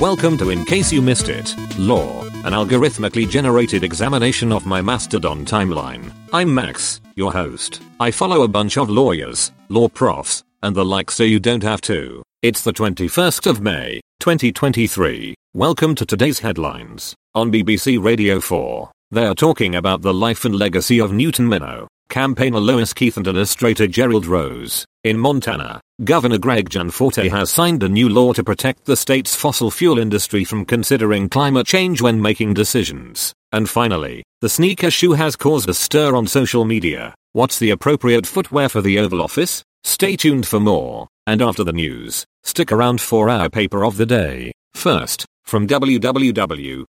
Welcome to In Case You Missed It, Law, an algorithmically generated examination of my Mastodon timeline. I'm Max, your host. I follow a bunch of lawyers, law profs, and the like so you don't have to. It's the 21st of May, 2023. Welcome to today's headlines. On BBC Radio 4, they are talking about the life and legacy of Newton Minow. Campaigner Lois Keith and illustrator Gerald Rose. In Montana, Governor Greg Gianforte has signed a new law to protect the state's fossil fuel industry from considering climate change when making decisions. And finally, the sneaker shoe has caused a stir on social media. What's the appropriate footwear for the Oval Office? Stay tuned for more. And after the news, stick around for our paper of the day. First, from www.bbc.co.uk,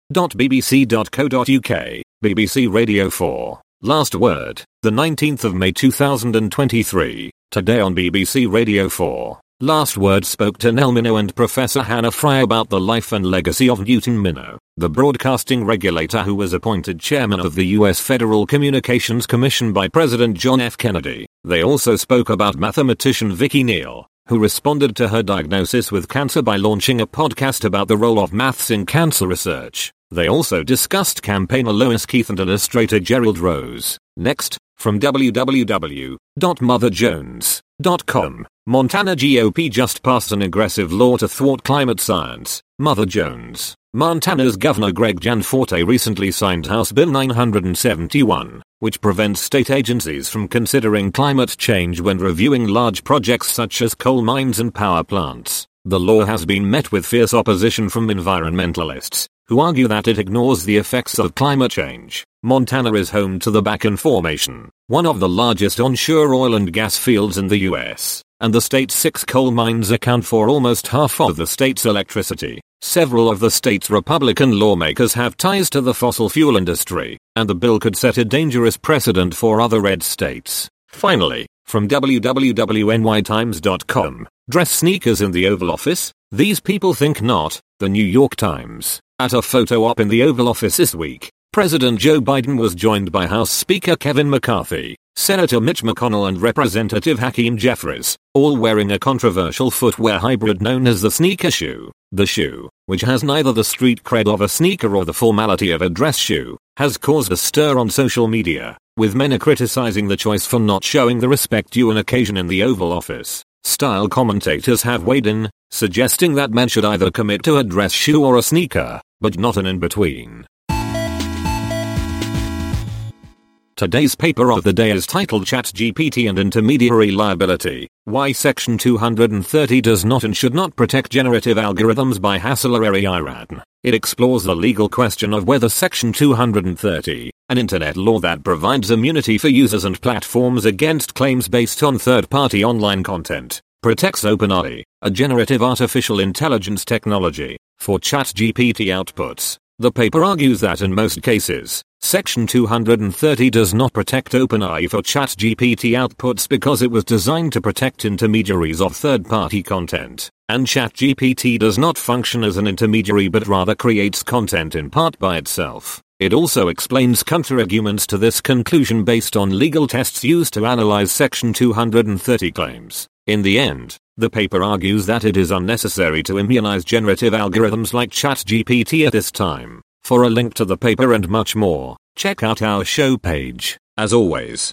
BBC Radio 4. Last word, the 19th of May 2023, today on BBC Radio 4. Last Word spoke to Nell Minow and Professor Hannah Fry about the life and legacy of Newton Minow, the broadcasting regulator who was appointed chairman of the U.S. Federal Communications Commission by President John F. Kennedy. They also spoke about mathematician Vicky Neale, who responded to her diagnosis with cancer by launching a podcast about the role of maths in cancer research. They also discussed campaigner Lois Keith and illustrator Gerald Rose. Next, from www.motherjones.com, Montana GOP just passed an aggressive law to thwart climate science. Mother Jones. Montana's Governor Greg Gianforte recently signed House Bill 971, which prevents state agencies from considering climate change when reviewing large projects such as coal mines and power plants. The law has been met with fierce opposition from environmentalists, who argue that it ignores the effects of climate change. Montana is home to the Bakken Formation, one of the largest onshore oil and gas fields in the US, and the state's six coal mines account for almost half of the state's electricity. Several of the state's Republican lawmakers have ties to the fossil fuel industry, and the bill could set a dangerous precedent for other red states. Finally, from www.nytimes.com, dress sneakers in the Oval Office? These people think not, the New York Times. At a photo op in the Oval Office this week, President Joe Biden was joined by House Speaker Kevin McCarthy, Senator Mitch McConnell and Representative Hakeem Jeffries, all wearing a controversial footwear hybrid known as the sneaker shoe. The shoe, which has neither the street cred of a sneaker or the formality of a dress shoe, has caused a stir on social media, with many criticizing the choice for not showing the respect due an occasion in the Oval Office. Style commentators have weighed in, suggesting that men should either commit to a dress shoe or a sneaker, but not an in-between. Today's paper of the day is titled ChatGPT and Intermediary Liability, Why Section 230 Does Not and Should Not Protect Generative Algorithms by Hasala Ariyaratne. It explores the legal question of whether Section 230, an internet law that provides immunity for users and platforms against claims based on third-party online content, protects OpenAI, a generative artificial intelligence technology, for ChatGPT outputs. The paper argues that in most cases, Section 230 does not protect OpenAI for ChatGPT outputs because it was designed to protect intermediaries of third-party content, and ChatGPT does not function as an intermediary but rather creates content in part by itself. It also explains counter-arguments to this conclusion based on legal tests used to analyze Section 230 claims. In the end, the paper argues that it is unnecessary to immunize generative algorithms like ChatGPT at this time. For a link to the paper and much more, check out our show page. As always,